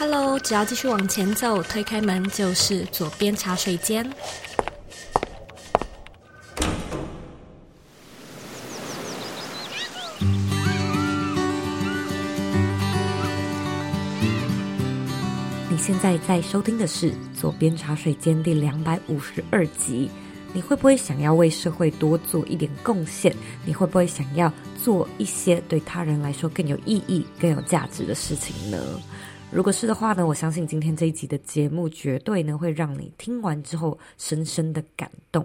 Hello，只要继续往前走，推开门就是左边茶水间。你现在在收听的是左边茶水间第两百五十二集。你会不会想要为社会多做一点贡献？你会不会想要做一些对他人来说更有意义、更有价值的事情呢？如果是的话呢，我相信今天这一集的节目绝对呢会让你听完之后深深的感动。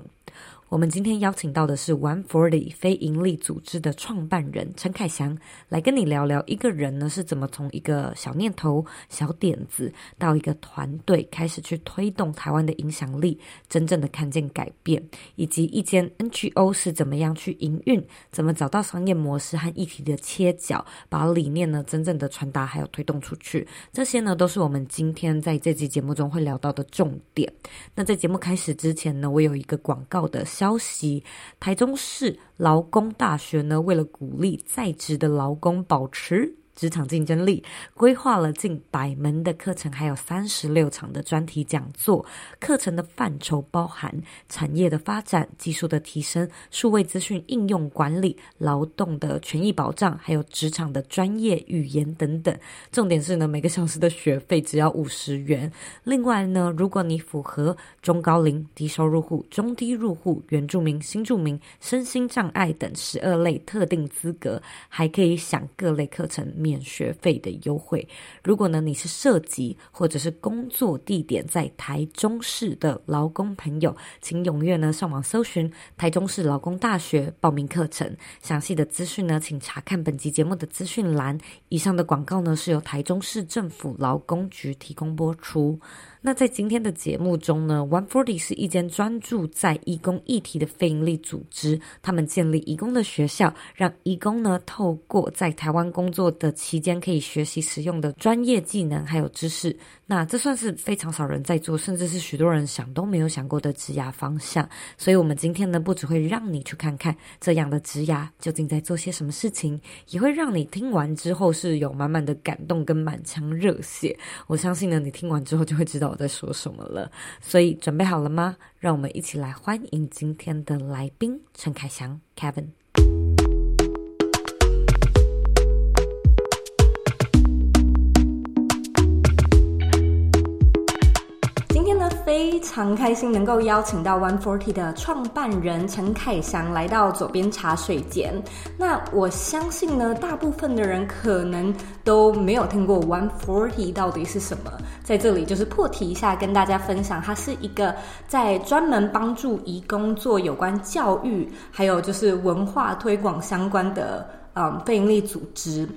我们今天邀请到的是 One Forty 非营利组织的创办人陈凯翔，来跟你聊聊一个人呢是怎么从一个小念头、小点子到一个团队，开始去推动台湾的影响力，真正的看见改变，以及一间 NGO 是怎么样去营运，怎么找到商业模式和议题的切角，把理念呢真正的传达还有推动出去。这些呢都是我们今天在这期节目中会聊到的重点。那在节目开始之前呢，我有一个广告的。消息：台中市劳工大学呢，为了鼓励在职的劳工保持职场竞争力，规划了近百门的课程，还有三十六场的专题讲座。课程的范畴包含产业的发展、技术的提升、数位资讯应用管理、劳动的权益保障，还有职场的专业语言等等。重点是呢，每个小时的学费只要五十元。另外呢，如果你符合中高龄、低收入户、中低入户、原住民、新住民、身心障碍等十二类特定资格，还可以享各类课程。免学费的优惠。如果呢，你是涉及或者是工作地点在台中市的劳工朋友，请踊跃呢上网搜寻台中市劳工大学报名课程。详细的资讯呢，请查看本集节目的资讯栏。以上的广告呢，是由台中市政府劳工局提供播出。那在今天的节目中呢，One Forty 是一间专注在义工议题的非营利组织。他们建立义工的学校，让义工呢透过在台湾工作的期间可以学习使用的专业技能还有知识。那这算是非常少人在做，甚至是许多人想都没有想过的职涯方向。所以，我们今天呢，不只会让你去看看这样的职涯究竟在做些什么事情，也会让你听完之后是有满满的感动跟满腔热血。我相信呢，你听完之后就会知道在说什么了。所以，准备好了吗？让我们一起来欢迎今天的来宾陈凯翔 Kevin。非常开心能够邀请到 One Forty 的创办人陈凯翔来到左边茶水间。那我相信呢，大部分的人可能都没有听过 One Forty 到底是什么。在这里就是破题一下，跟大家分享，它是一个在专门帮助移工做有关教育，还有就是文化推广相关的嗯非营利组织。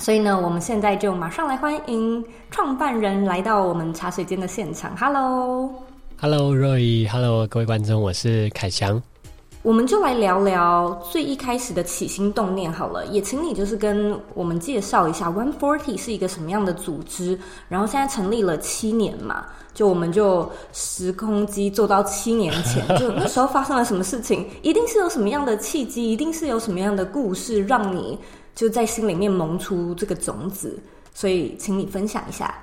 所以呢，我们现在就马上来欢迎创办人来到我们茶水间的现场。Hello，Hello，Roy，Hello，各位观众，我是凯翔。我们就来聊聊最一开始的起心动念好了，也请你就是跟我们介绍一下 One Forty 是一个什么样的组织，然后现在成立了七年嘛，就我们就时空机做到七年前，就那时候发生了什么事情，一定是有什么样的契机，一定是有什么样的故事让你。就在心里面萌出这个种子，所以请你分享一下。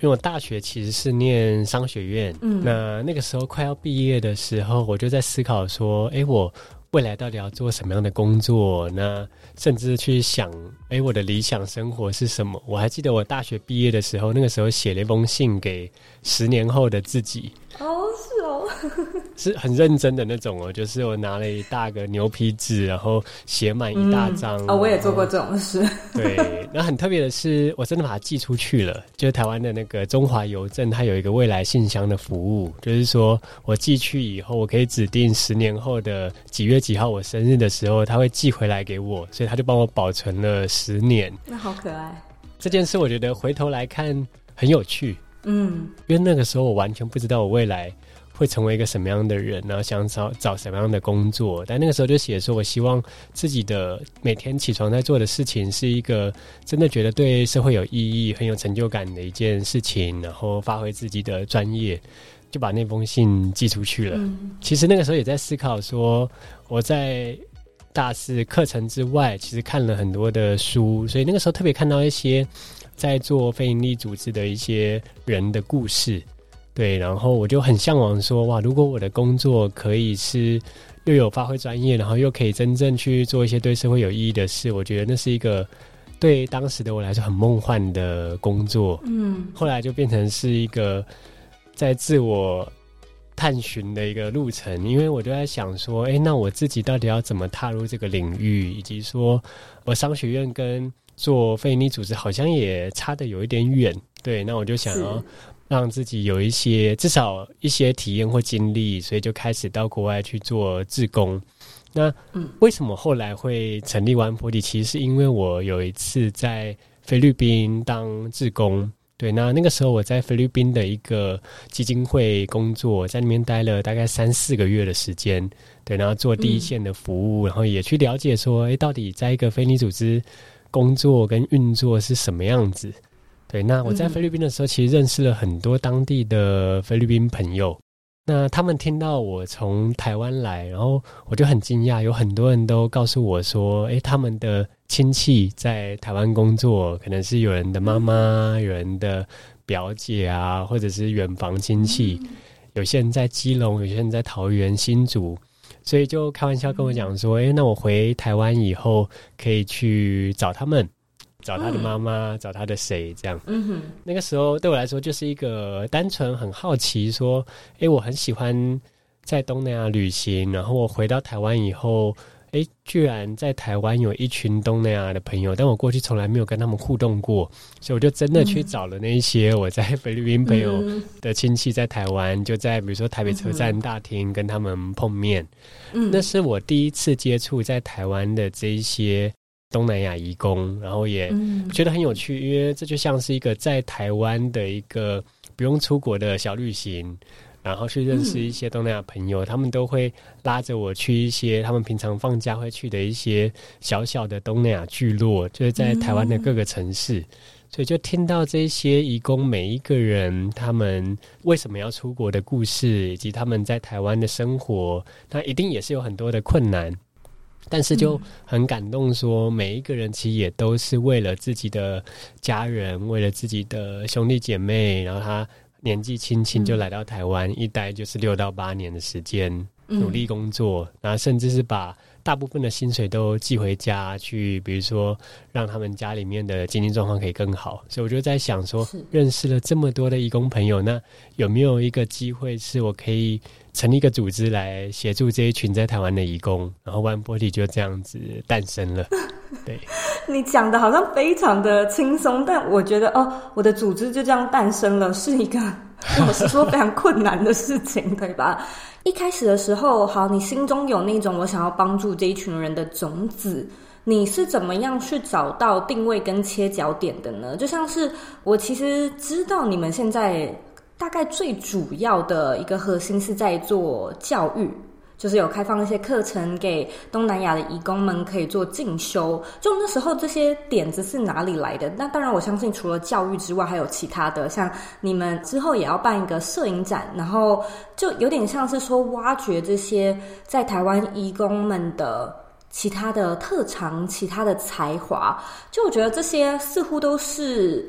因为我大学其实是念商学院，嗯，那那个时候快要毕业的时候，我就在思考说，哎，我未来到底要做什么样的工作？那甚至去想，哎，我的理想生活是什么？我还记得我大学毕业的时候，那个时候写了一封信给十年后的自己。哦，是哦，是很认真的那种哦，就是我拿了一大个牛皮纸，然后写满一大张。嗯、哦，我也做过这种事。对，那很特别的是，我真的把它寄出去了。就是台湾的那个中华邮政，它有一个未来信箱的服务，就是说我寄去以后，我可以指定十年后的几月几号我生日的时候，他会寄回来给我，所以他就帮我保存了十年。那好可爱。这件事我觉得回头来看很有趣。嗯，因为那个时候我完全不知道我未来会成为一个什么样的人，然后想找找什么样的工作。但那个时候就写说，我希望自己的每天起床在做的事情是一个真的觉得对社会有意义、很有成就感的一件事情，然后发挥自己的专业，就把那封信寄出去了。嗯，其实那个时候也在思考说，我在大四课程之外，其实看了很多的书，所以那个时候特别看到一些。在做非营利组织的一些人的故事。对，然后我就很向往说，哇，如果我的工作可以是又有发挥专业，然后又可以真正去做一些对社会有意义的事，我觉得那是一个对当时的我来说很梦幻的工作。嗯，后来就变成是一个在自我探寻的一个路程，因为我就在想说，哎，那我自己到底要怎么踏入这个领域，以及说我商学院跟做非营利组织好像也差的有一点远。对，那我就想要。让自己有一些至少一些体验或经历，所以就开始到国外去做志工。那为什么后来会成立 One-Forty？其实是因为我有一次在菲律宾当志工。对，那那个时候我在菲律宾的一个基金会工作，在那边待了大概三四个月的时间。对，然后做第一线的服务，然后也去了解说，哎，到底在一个非营利组织工作跟运作是什么样子。对，那我在菲律宾的时候，其实认识了很多当地的菲律宾朋友。那他们听到我从台湾来，然后我就很惊讶，有很多人都告诉我说：“诶，他们的亲戚在台湾工作，可能是有人的妈妈、有人的表姐啊，或者是远房亲戚。有些人在基隆，有些人在桃园、新竹，所以就开玩笑跟我讲说：‘诶，那我回台湾以后可以去找他们。’”找他的妈妈，嗯、找他的谁？这样。嗯哼。那个时候对我来说，就是一个单纯很好奇，说：“哎，我很喜欢在东南亚旅行。然后我回到台湾以后，哎，居然在台湾有一群东南亚的朋友，但我过去从来没有跟他们互动过，所以我就真的去找了那一些我在菲律宾朋友的亲戚，在台湾，嗯、就在比如说台北车站大厅跟他们碰面。嗯，那是我第一次接触在台湾的这一些。东南亚移工，然后也觉得很有趣，嗯、因为这就像是一个在台湾的一个不用出国的小旅行，然后去认识一些东南亚朋友，嗯、他们都会拉着我去一些他们平常放假会去的一些小小的东南亚聚落，就是在台湾的各个城市，嗯、所以就听到这些移工每一个人他们为什么要出国的故事，以及他们在台湾的生活，那一定也是有很多的困难。但是就很感动，说每一个人其实也都是为了自己的家人，为了自己的兄弟姐妹，然后他年纪轻轻就来到台湾，一待就是六到八年的时间，努力工作，然后甚至是把。大部分的薪水都寄回家去，比如说让他们家里面的经济状况可以更好。所以我就在想说，认识了这么多的义工朋友，那有没有一个机会是我可以成立一个组织来协助这一群在台湾的义工？然后 One-Forty 就这样子诞生了。对，你讲的好像非常的轻松，但我觉得哦，我的组织就这样诞生了，是一个 我是说非常困难的事情，对吧？一开始的时候，好，你心中有那种我想要帮助这一群人的种子，你是怎么样去找到定位跟切角点的呢？就像是我其实知道你们现在大概最主要的一个核心是在做教育。就是有开放一些课程给东南亚的移工们可以做进修，就那时候这些点子是哪里来的？那当然，我相信除了教育之外，还有其他的，像你们之后也要办一个摄影展，然后就有点像是说挖掘这些在台湾移工们的其他的特长、其他的才华。就我觉得这些似乎都是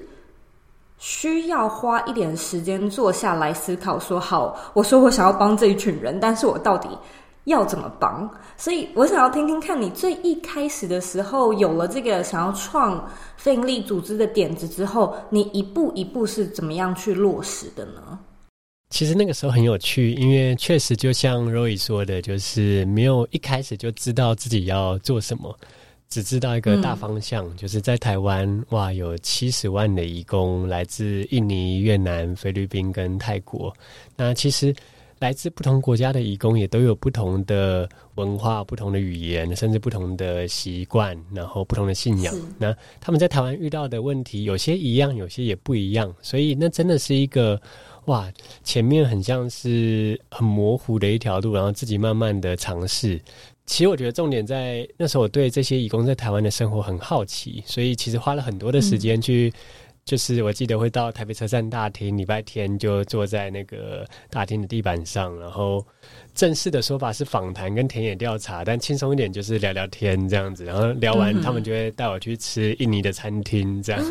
需要花一点时间坐下来思考。说好，我说我想要帮这一群人，但是我到底。要怎么帮？所以我想要听听看你最一开始的时候有了这个想要创非营利组织的点子之后，你一步一步是怎么样去落实的呢？其实那个时候很有趣，因为确实就像 Roy 说的，就是没有一开始就知道自己要做什么，只知道一个大方向，就是在台湾哇，有七十万的移工来自印尼、越南、菲律宾跟泰国。那其实。来自不同国家的义工也都有不同的文化、不同的语言，甚至不同的习惯，然后不同的信仰。那他们在台湾遇到的问题，有些一样，有些也不一样。所以那真的是一个哇，前面很像是很模糊的一条路，然后自己慢慢的尝试。其实我觉得重点在那时候，我对这些义工在台湾的生活很好奇，所以其实花了很多的时间去。就是我记得会到台北车站大厅，礼拜天就坐在那个大厅的地板上，然后正式的说法是访谈跟田野调查，但轻松一点就是聊聊天这样子。然后聊完，他们就会带我去吃印尼的餐厅，这样。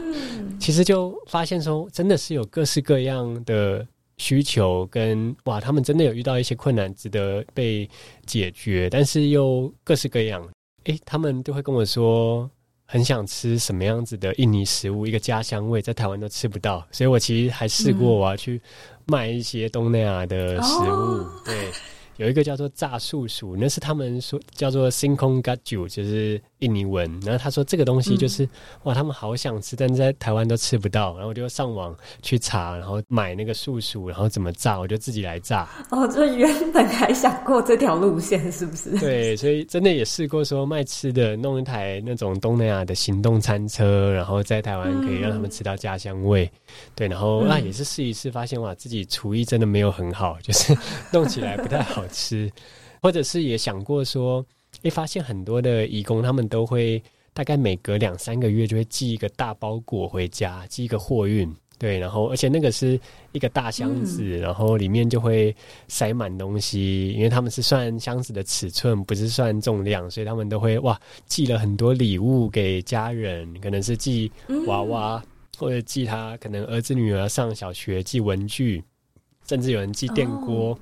其实就发现说，真的是有各式各样的需求跟哇，他们真的有遇到一些困难，值得被解决，但是又各式各样。诶，他们都会跟我说。很想吃什么样子的印尼食物，一个家乡味，在台湾都吃不到，所以我其实还试过我要去卖一些东南亚的食物，嗯、对。有一个叫做炸素薯，那是他们说叫做 Singkong Gaju，就是印尼文。然后他说这个东西就是、嗯、哇，他们好想吃，但是在台湾都吃不到。然后我就上网去查，然后买那个素薯，然后怎么炸，我就自己来炸。哦，就原本还想过这条路线，是不是？对，所以真的也试过说卖吃的，弄一台那种东南亚的行动餐车，然后在台湾可以让他们吃到家乡味。嗯、对，然后那、也是试一试，发现哇，自己厨艺真的没有很好，就是弄起来不太好。吃，或者是也想过说，会发现很多的义工，他们都会大概每隔两三个月就会寄一个大包裹回家，寄一个货运，对，然后而且那个是一个大箱子，嗯、然后里面就会塞满东西，因为他们是算箱子的尺寸，不是算重量，所以他们都会哇寄了很多礼物给家人，可能是寄娃娃，嗯、或者寄他可能儿子女儿上小学寄文具，甚至有人寄电锅。哦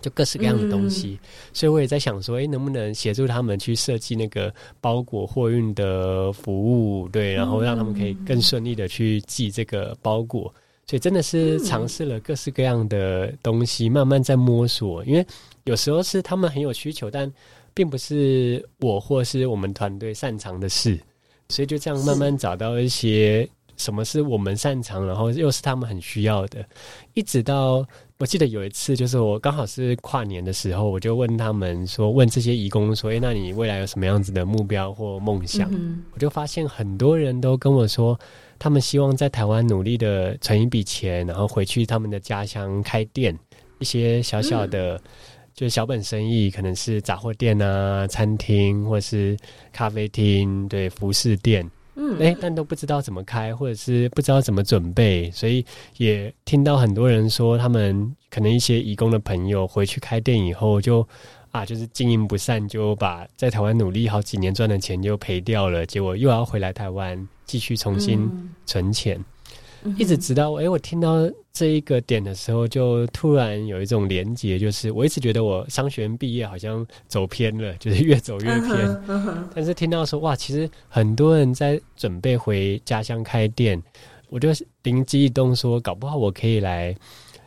就各式各样的东西，嗯、所以我也在想说，哎、欸，能不能协助他们去设计那个包裹货运的服务，对，然后让他们可以更顺利的去寄这个包裹。所以真的是尝试了各式各样的东西，慢慢在摸索。因为有时候是他们很有需求，但并不是我或是我们团队擅长的事，所以就这样慢慢找到一些什么是我们擅长，然后又是他们很需要的，一直到。我记得有一次，就是我刚好是跨年的时候，我就问他们说，问这些义工说：“诶，那你未来有什么样子的目标或梦想？”嗯。我就发现很多人都跟我说，他们希望在台湾努力的存一笔钱，然后回去他们的家乡开店，一些小小的，嗯、就是小本生意，可能是杂货店啊、餐厅或是咖啡厅，对，服饰店。嗯，哎，但都不知道怎么开，或者是不知道怎么准备，所以也听到很多人说，他们可能一些移工的朋友回去开店以后就，就啊，就是经营不善，就把在台湾努力好几年赚的钱就赔掉了，结果又要回来台湾继续重新存钱。嗯一直直到哎，我听到这一个点的时候，就突然有一种连结，就是我一直觉得我商学院毕业好像走偏了，就是越走越偏。Uh uh. 但是听到说哇，其实很多人在准备回家乡开店，我就灵机一动说，搞不好我可以来，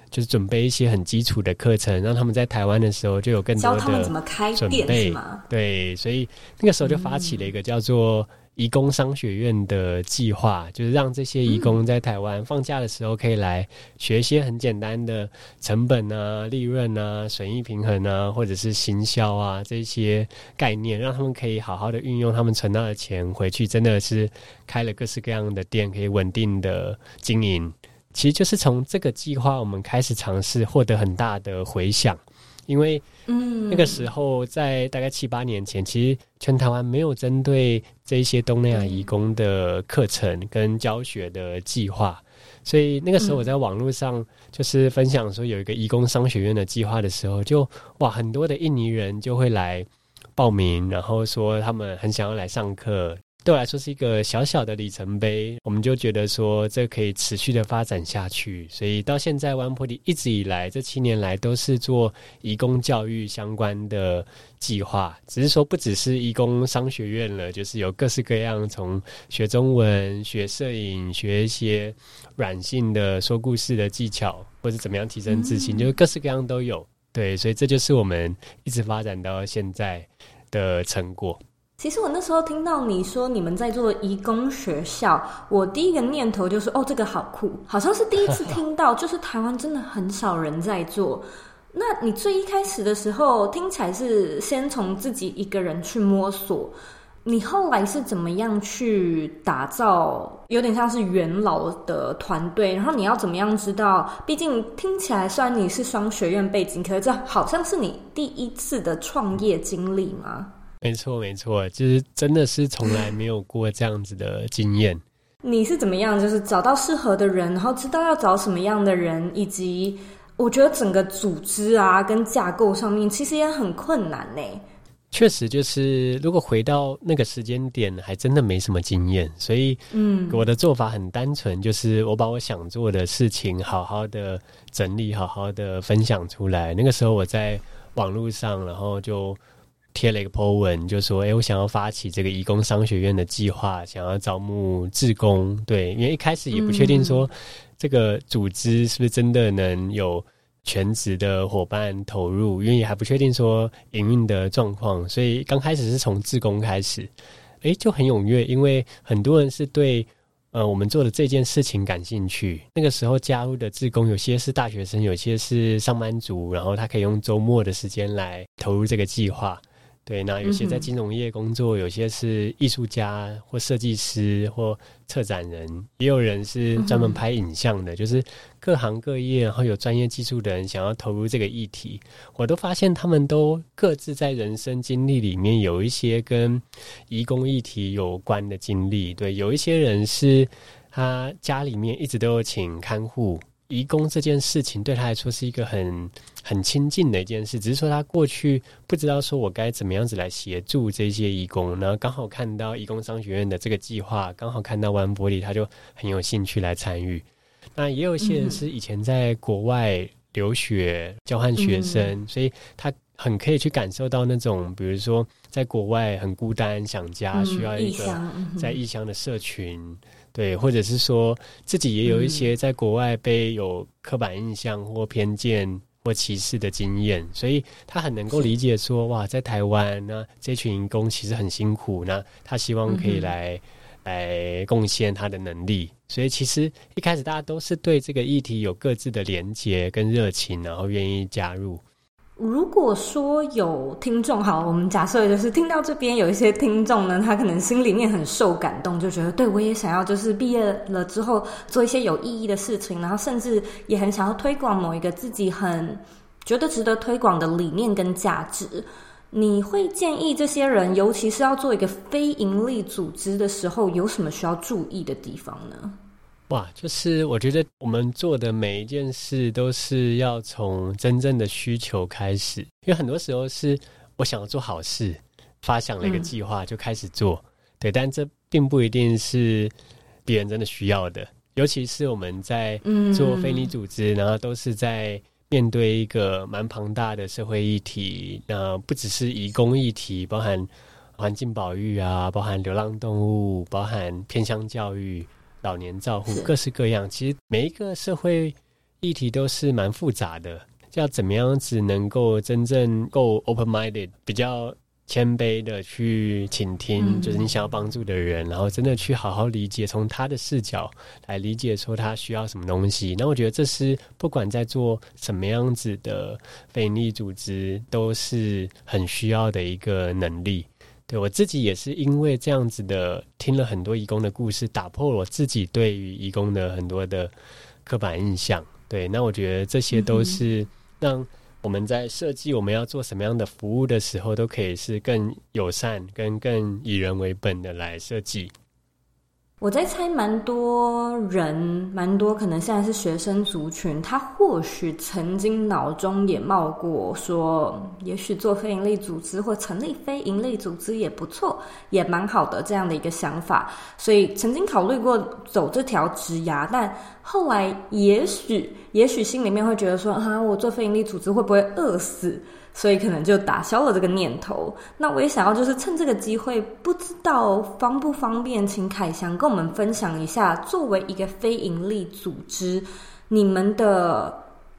就是准备一些很基础的课程，让他们在台湾的时候就有更多的准备。教他们怎么开店是吗？对，所以那个时候就发起了一个叫做。移工商学院的计划，就是让这些移工在台湾放假的时候可以来学一些很简单的成本啊、利润啊、损益平衡啊，或者是行销啊这些概念，让他们可以好好的运用他们存到的钱回去，真的是开了各式各样的店，可以稳定的经营。其实就是从这个计划，我们开始尝试，获得很大的回响。因为，嗯，那个时候在大概七八年前，其实全台湾没有针对这一些东南亚移工的课程跟教学的计划，所以那个时候我在网络上就是分享说有一个移工商学院的计划的时候，就哇，很多的印尼人就会来报名，然后说他们很想要来上课。对我来说是一个小小的里程碑，我们就觉得说这可以持续的发展下去，所以到现在 OneForty 一直以来这七年来都是做移工教育相关的计划，只是说不只是移工商学院了，就是有各式各样从学中文、学摄影、学一些软性的说故事的技巧，或者怎么样提升自信，嗯、就是各式各样都有。对，所以这就是我们一直发展到现在的成果。其实我那时候听到你说你们在做移工学校，我第一个念头就是哦，这个好酷，好像是第一次听到，就是台湾真的很少人在做。那你最一开始的时候听起来是先从自己一个人去摸索，你后来是怎么样去打造，有点像是元老的团队，然后你要怎么样知道？毕竟听起来虽然你是商学院背景，可是这好像是你第一次的创业经历吗？没错，没错，就是真的是从来没有过这样子的经验。你是怎么样，就是找到适合的人，然后知道要找什么样的人，以及我觉得整个组织啊跟架构上面其实也很困难呢。确实，就是如果回到那个时间点，还真的没什么经验，所以，嗯，我的做法很单纯，就是我把我想做的事情好好的整理，好好的分享出来。那个时候我在网络上，然后就。贴了一个 po 文，就说：“哎，我想要发起这个义工商学院的计划，想要招募志工。对，因为一开始也不确定说这个组织是不是真的能有全职的伙伴投入，因为也还不确定说营运的状况，所以刚开始是从志工开始，哎，就很踊跃，因为很多人是对呃我们做的这件事情感兴趣。那个时候加入的志工，有些是大学生，有些是上班族，然后他可以用周末的时间来投入这个计划。”对，那有些在金融业工作，嗯、有些是艺术家或设计师或策展人，也有人是专门拍影像的，嗯、就是各行各业，然后有专业技术的人想要投入这个议题，我都发现他们都各自在人生经历里面有一些跟移工议题有关的经历。对，有一些人是他家里面一直都有请看护。移工这件事情对他来说是一个很很亲近的一件事，只是说他过去不知道说我该怎么样子来协助这些移工，然后刚好看到移工商学院的这个计划，刚好看到 One Forty，他就很有兴趣来参与。那也有些人是以前在国外留学交换学生，嗯、所以他很可以去感受到那种，比如说在国外很孤单想家，需要一个在异乡的社群。对，或者是说自己也有一些在国外被有刻板印象或偏见或歧视的经验，所以他很能够理解说，哇，在台湾那这群移工其实很辛苦，那他希望可以来、嗯、来贡献他的能力，所以其实一开始大家都是对这个议题有各自的连结跟热情，然后愿意加入。如果说有听众，好，我们假设就是听到这边有一些听众呢，他可能心里面很受感动，就觉得对，我也想要，就是毕业了之后做一些有意义的事情，然后甚至也很想要推广某一个自己很觉得值得推广的理念跟价值。你会建议这些人，尤其是要做一个非营利组织的时候，有什么需要注意的地方呢？哇，就是我觉得我们做的每一件事都是要从真正的需求开始，因为很多时候是我想要做好事，发想了一个计划就开始做，嗯、对，但这并不一定是别人真的需要的。尤其是我们在做非你组织，嗯、然后都是在面对一个蛮庞大的社会议题，那不只是移工议题，包含环境保育啊，包含流浪动物，包含偏乡教育。老年照护各式各样，其实每一个社会议题都是蛮复杂的。要怎么样子能够真正够 open-minded，比较谦卑的去倾听，就是你想要帮助的人，然后真的去好好理解，从他的视角来理解说他需要什么东西。那我觉得这是不管在做什么样子的非营利组织，都是很需要的一个能力。对，我自己也是因为这样子的，听了很多义工的故事，打破了我自己对于义工的很多的刻板印象。对，那我觉得这些都是让我们在设计我们要做什么样的服务的时候，都可以是更友善、跟更以人为本的来设计。我在猜，蛮多人，蛮多可能现在是学生族群，他或许曾经脑中也冒过说，也许做非营利组织或成立非营利组织也不错，也蛮好的这样的一个想法，所以曾经考虑过走这条职涯，但后来也许，也许心里面会觉得说，啊，我做非营利组织会不会饿死？所以可能就打消了这个念头。那我也想要，就是趁这个机会，不知道方不方便，请凯翔跟我们分享一下，作为一个非盈利组织，你们的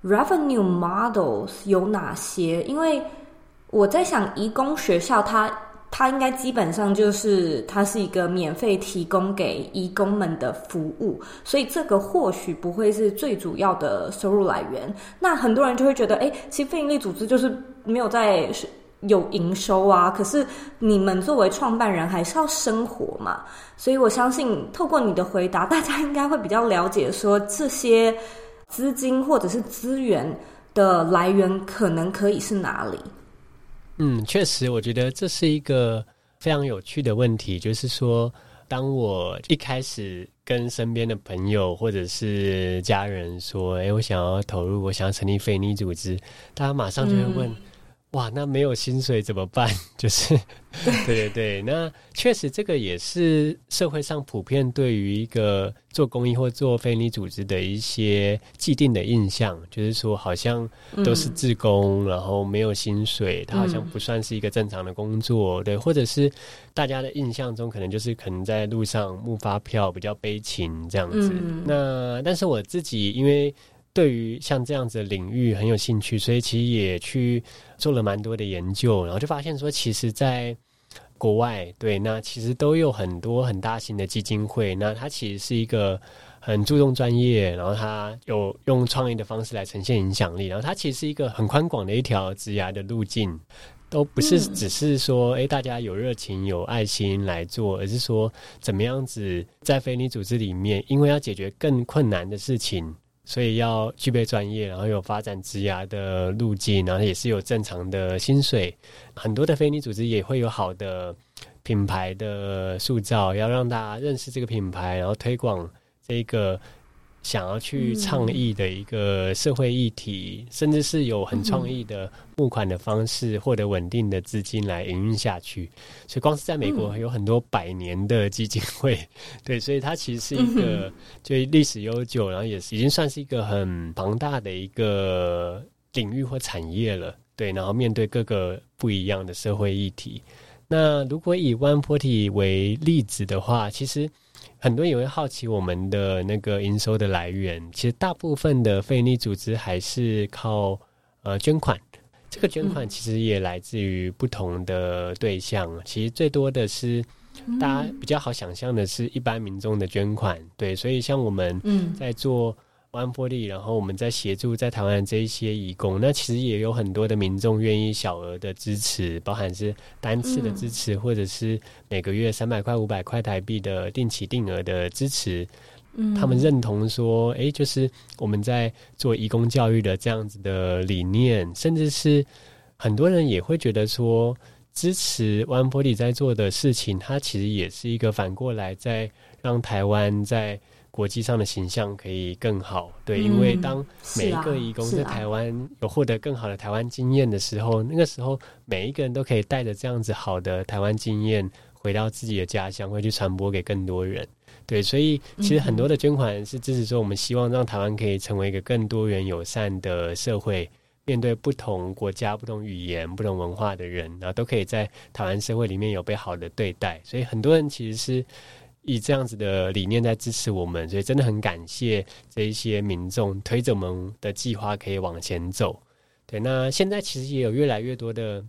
revenue models 有哪些？因为我在想，移工学校它。它应该基本上就是它是一个免费提供给义工们的服务，所以这个或许不会是最主要的收入来源。那很多人就会觉得，哎，其实非营利组织就是没有在有营收啊。可是你们作为创办人还是要生活嘛，所以我相信透过你的回答，大家应该会比较了解说这些资金或者是资源的来源可能可以是哪里。嗯，确实，我觉得这是一个非常有趣的问题。就是说，当我一开始跟身边的朋友或者是家人说：“哎，我想要投入，我想要成立非营利组织。”大家马上就会问。哇，那没有薪水怎么办？就是，对对对，那确实这个也是社会上普遍对于一个做公益或做非营利组织的一些既定的印象，就是说好像都是自工，嗯、然后没有薪水，它好像不算是一个正常的工作，嗯、对，或者是大家的印象中可能就是可能在路上募发票比较悲情这样子。嗯、那但是我自己因为。对于像这样子的领域很有兴趣，所以其实也去做了蛮多的研究，然后就发现说，其实在国外，对，那其实都有很多很大型的基金会，那它其实是一个很注重专业，然后它有用创意的方式来呈现影响力，然后它其实是一个很宽广的一条职涯的路径，都不是只是说，哎，大家有热情、有爱心来做，而是说怎么样子在非营利组织里面，因为要解决更困难的事情。所以要具备专业，然后有发展职涯的路径，然后也是有正常的薪水。很多的非营利组织也会有好的品牌的塑造，要让大家认识这个品牌，然后推广这个。想要去倡议的一个社会议题，嗯、甚至是有很创意的募款的方式，获得稳定的资金来营运下去。所以，光是在美国有很多百年的基金会，嗯、对，所以它其实是一个就历史悠久，然后也是已经算是一个很庞大的一个领域或产业了。对，然后面对各个不一样的社会议题。那如果以 One Forty 为例子的话，其实。很多人也会好奇我们的那个营收的来源，其实大部分的非营利组织还是靠呃捐款。这个捐款其实也来自于不同的对象，嗯、其实最多的是大家比较好想象的是一般民众的捐款。嗯、对，所以像我们在做。One Forty，然后我们在协助在台湾这一些义工，那其实也有很多的民众愿意小额的支持，包含是单次的支持，嗯、或者是每个月三百块、五百块台币的定期定额的支持。嗯，他们认同说，哎，就是我们在做义工教育的这样子的理念，甚至是很多人也会觉得说，支持 One Forty 在做的事情，它其实也是一个反过来在让台湾在。国际上的形象可以更好，对，因为当每一个义工在台湾有获得更好的台湾经验的时候，那个时候每一个人都可以带着这样子好的台湾经验回到自己的家乡，会去传播给更多人。对，所以其实很多的捐款是支持说，我们希望让台湾可以成为一个更多元友善的社会，面对不同国家、不同语言、不同文化的人，然后都可以在台湾社会里面有被好的对待。所以很多人其实是。以这样子的理念在支持我们，所以真的很感谢这一些民众推着我们的计划可以往前走。对，那现在其实也有越来越多的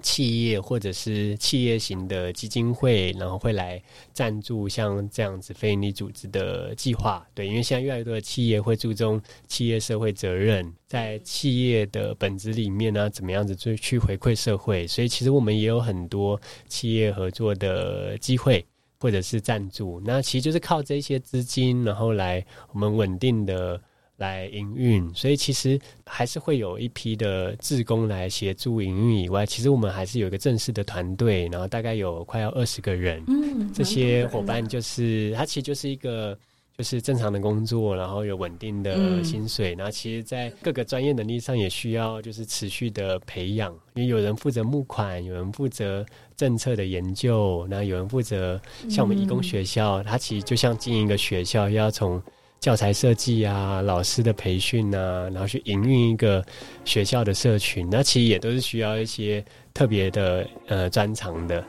企业或者是企业型的基金会，然后会来赞助像这样子非营利组织的计划。对，因为现在越来越多的企业会注重企业社会责任，在企业的本质里面呢，怎么样子去去回馈社会？所以其实我们也有很多企业合作的机会。或者是赞助，那其实就是靠这些资金，然后来我们稳定的来营运。所以其实还是会有一批的志工来协助营运以外，其实我们还是有一个正式的团队，然后大概有快要二十个人。嗯，这些伙伴就是他，其实就是一个。就是正常的工作，然后有稳定的薪水，嗯、然后其实，在各个专业能力上也需要就是持续的培养，因为有人负责募款，有人负责政策的研究，然后有人负责像我们义工学校，它、嗯、其实就像经营一个学校，要从教材设计啊、老师的培训啊，然后去营运一个学校的社群，那其实也都是需要一些特别的呃专长的。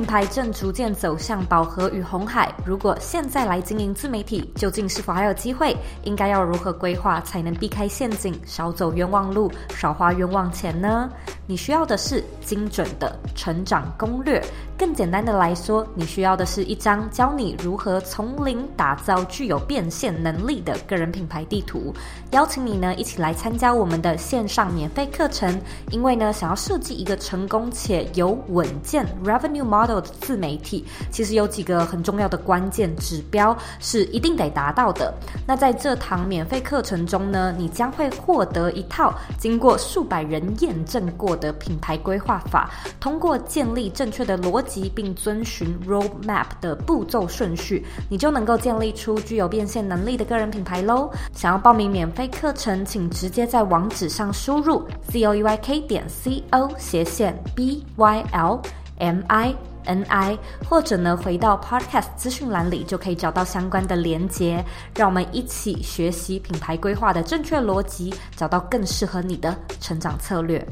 品牌正逐渐走向饱和与红海。如果现在来经营自媒体，究竟是否还有机会？应该要如何规划才能避开陷阱，少走冤枉路，少花冤枉钱呢？你需要的是精准的成长攻略。更简单的来说，你需要的是一张教你如何从零打造具有变现能力的个人品牌地图。邀请你呢一起来参加我们的线上免费课程。因为呢，想要设计一个成功且有稳健 revenue model。都有的自媒体，其实有几个很重要的关键指标是一定得达到的。那在这堂免费课程中呢，你将会获得一套经过数百人验证过的品牌规划法，通过建立正确的逻辑并遵循 roadmap 的步骤顺序，你就能够建立出具有变现能力的个人品牌喽。想要报名免费课程，请直接在网址上输入 c o e y k 点 c o 斜线 b y l m i n i，或者呢回到 podcast 资讯栏里就可以找到相关的连接。让我们一起学习品牌规划的正确逻辑，找到更适合你的成长策略。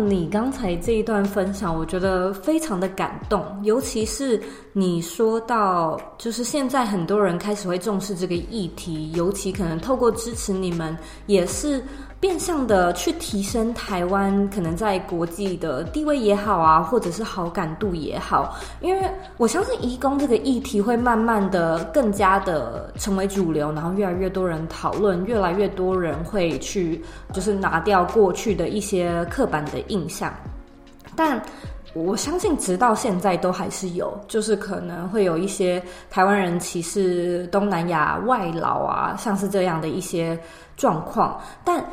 你刚才这一段分享，我觉得非常的感动，尤其是你说到，就是现在很多人开始会重视这个议题，尤其可能透过支持你们，也是。变相的去提升台湾可能在国际的地位也好啊，或者是好感度也好，因为我相信移工这个议题会慢慢的更加的成为主流，然后越来越多人讨论，越来越多人会去就是拿掉过去的一些刻板的印象。但我相信直到现在都还是有，就是可能会有一些台湾人歧视东南亚外劳啊，像是这样的一些状况，但。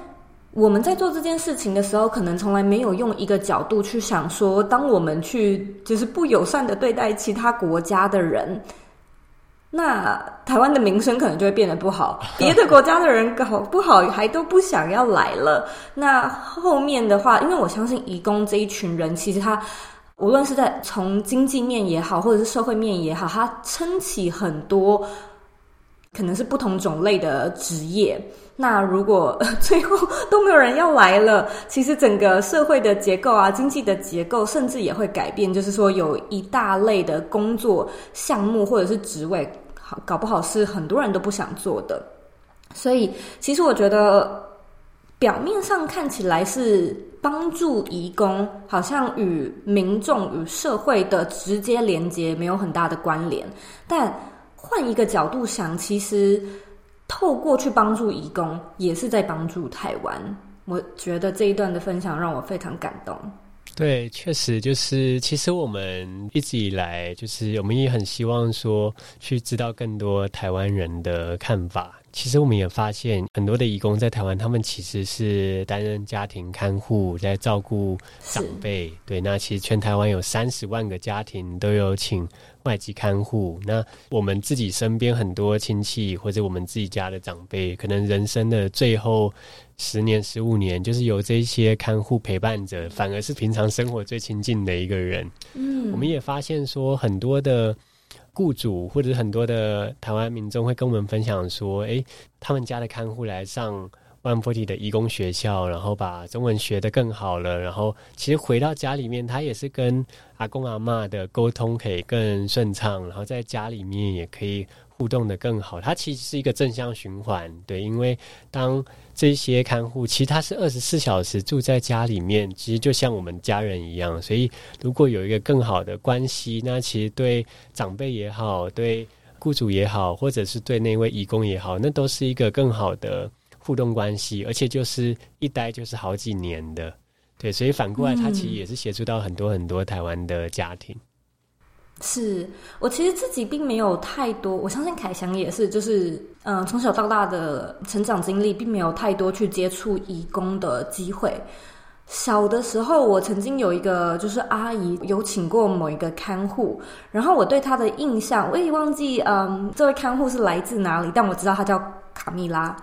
我们在做这件事情的时候，可能从来没有用一个角度去想说，当我们去就是不友善的对待其他国家的人，那台湾的名声可能就会变得不好，别的国家的人搞不好还都不想要来了。那后面的话，因为我相信移工这一群人，其实他无论是在从经济面也好，或者是社会面也好，他撑起很多可能是不同种类的职业。那如果 最后都没有人要来了，其实整个社会的结构啊，经济的结构，甚至也会改变。就是说，有一大类的工作项目或者是职位，搞不好是很多人都不想做的。所以，其实我觉得表面上看起来是帮助移工，好像与民众与社会的直接连接没有很大的关联。但换一个角度想，其实。透过去帮助义工，也是在帮助台湾。我觉得这一段的分享让我非常感动。对，确实就是，其实我们一直以来，就是我们也很希望说，去知道更多台湾人的看法。其实我们也发现，很多的义工在台湾，他们其实是担任家庭看护，在照顾长辈。对，那其实全台湾有三十万个家庭都有请外籍看护。那我们自己身边很多亲戚或者我们自己家的长辈，可能人生的最后十年、十五年，就是由这些看护陪伴着，反而是平常生活最亲近的一个人。嗯，我们也发现说很多的。雇主或者很多的台湾民众会跟我们分享说，诶，他们家的看护来上 One Forty 的移工学校，然后把中文学得更好了，然后其实回到家里面，他也是跟阿公阿嬷的沟通可以更顺畅，然后在家里面也可以。互动的更好，它其实是一个正向循环，对，因为当这些看护，其实他是二十四小时住在家里面，其实就像我们家人一样，所以如果有一个更好的关系，那其实对长辈也好，对雇主也好，或者是对那位移工也好，那都是一个更好的互动关系，而且就是一待就是好几年的，对，所以反过来，他其实也是协助到很多很多台湾的家庭。是我其实自己并没有太多，我相信凯翔也是，就是嗯、呃，从小到大的成长经历并没有太多去接触义工的机会。小的时候，我曾经有一个就是阿姨有请过某一个看护，然后我对她的印象，我也忘记嗯，这位看护是来自哪里，但我知道她叫。卡蜜拉，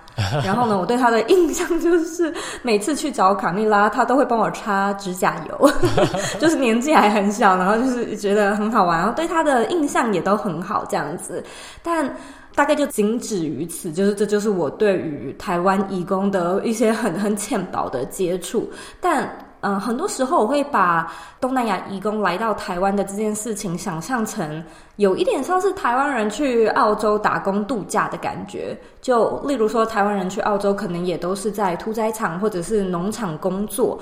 然后呢，我对他的印象就是每次去找卡蜜拉，他都会帮我擦指甲油，就是年纪还很小，然后就是觉得很好玩，然后对他的印象也都很好这样子，但大概就仅止于此，就是这就是我对于台湾义工的一些很很浅薄的接触，但。嗯，很多时候我会把东南亚移工来到台湾的这件事情想象成有一点像是台湾人去澳洲打工度假的感觉。就例如说，台湾人去澳洲可能也都是在屠宰场或者是农场工作。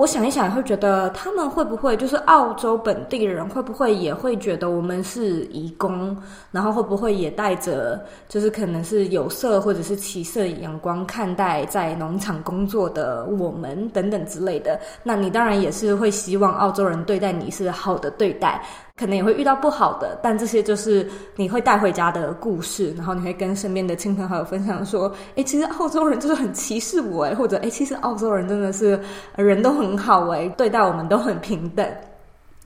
我想一想，会觉得他们会不会就是澳洲本地人，会不会也会觉得我们是移工，然后会不会也带着就是可能是有色或者是歧视眼光看待在农场工作的我们等等之类的？那你当然也是会希望澳洲人对待你是好的对待。可能也会遇到不好的，但这些就是你会带回家的故事，然后你会跟身边的亲朋好友分享说：“诶，其实澳洲人就是很歧视我，诶，或者诶，其实澳洲人真的是人都很好，诶，对待我们都很平等。”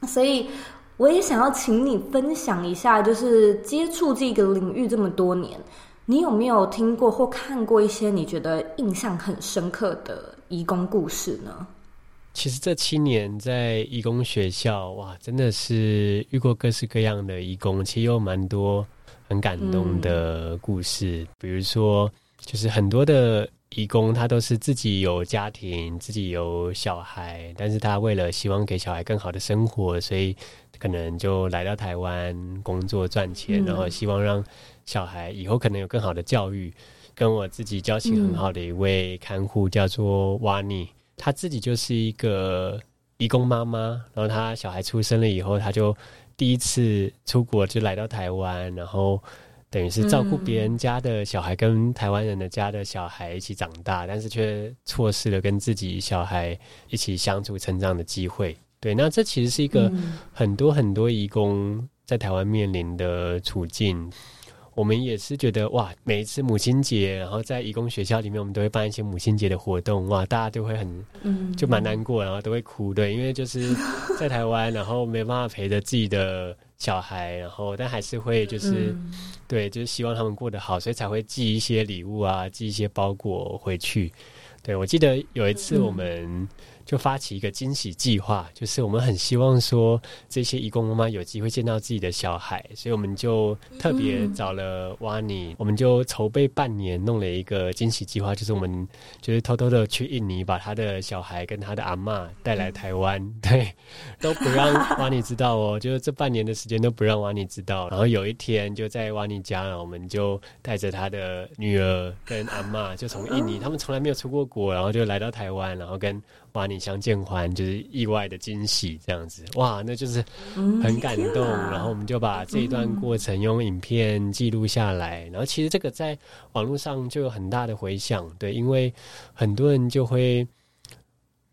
所以我也想要请你分享一下，就是接触这个领域这么多年，你有没有听过或看过一些你觉得印象很深刻的移工故事呢？其实这七年在义工学校，哇，真的是遇过各式各样的义工，其实有蛮多很感动的故事。嗯、比如说，就是很多的义工，他都是自己有家庭，自己有小孩，但是他为了希望给小孩更好的生活，所以可能就来到台湾工作赚钱，嗯、然后希望让小孩以后可能有更好的教育。跟我自己交情很好的一位看护叫做瓦尼。她自己就是一个移工妈妈，然后她小孩出生了以后，她就第一次出国，就来到台湾，然后等于是照顾别人家的小孩，跟台湾人的家的小孩一起长大，但是却错失了跟自己小孩一起相处成长的机会。对，那这其实是一个很多很多移工在台湾面临的处境。我们也是觉得哇，每一次母亲节，然后在义工学校里面，我们都会办一些母亲节的活动，哇，大家都会很，嗯，就蛮难过，然后都会哭，对，因为就是在台湾，然后没办法陪着自己的小孩，然后但还是会就是，嗯、对，就是希望他们过得好，所以才会寄一些礼物啊，寄一些包裹回去。对，我记得有一次我们。嗯就发起一个惊喜计划，就是我们很希望说这些义工妈妈有机会见到自己的小孩，所以我们就特别找了瓦尼，嗯、我们就筹备半年，弄了一个惊喜计划，就是我们就是偷偷的去印尼，把他的小孩跟他的阿嬷带来台湾，对，都不让瓦尼知道哦，就是这半年的时间都不让瓦尼知道。然后有一天就在瓦尼家，我们就带着他的女儿跟阿嬷，就从印尼，他们从来没有出过国，然后就来到台湾，然后跟瓦尼相见欢，就是意外的惊喜，这样子哇，那就是很感动。嗯、然后我们就把这一段过程用影片记录下来。嗯、然后其实这个在网络上就有很大的回响，对，因为很多人就会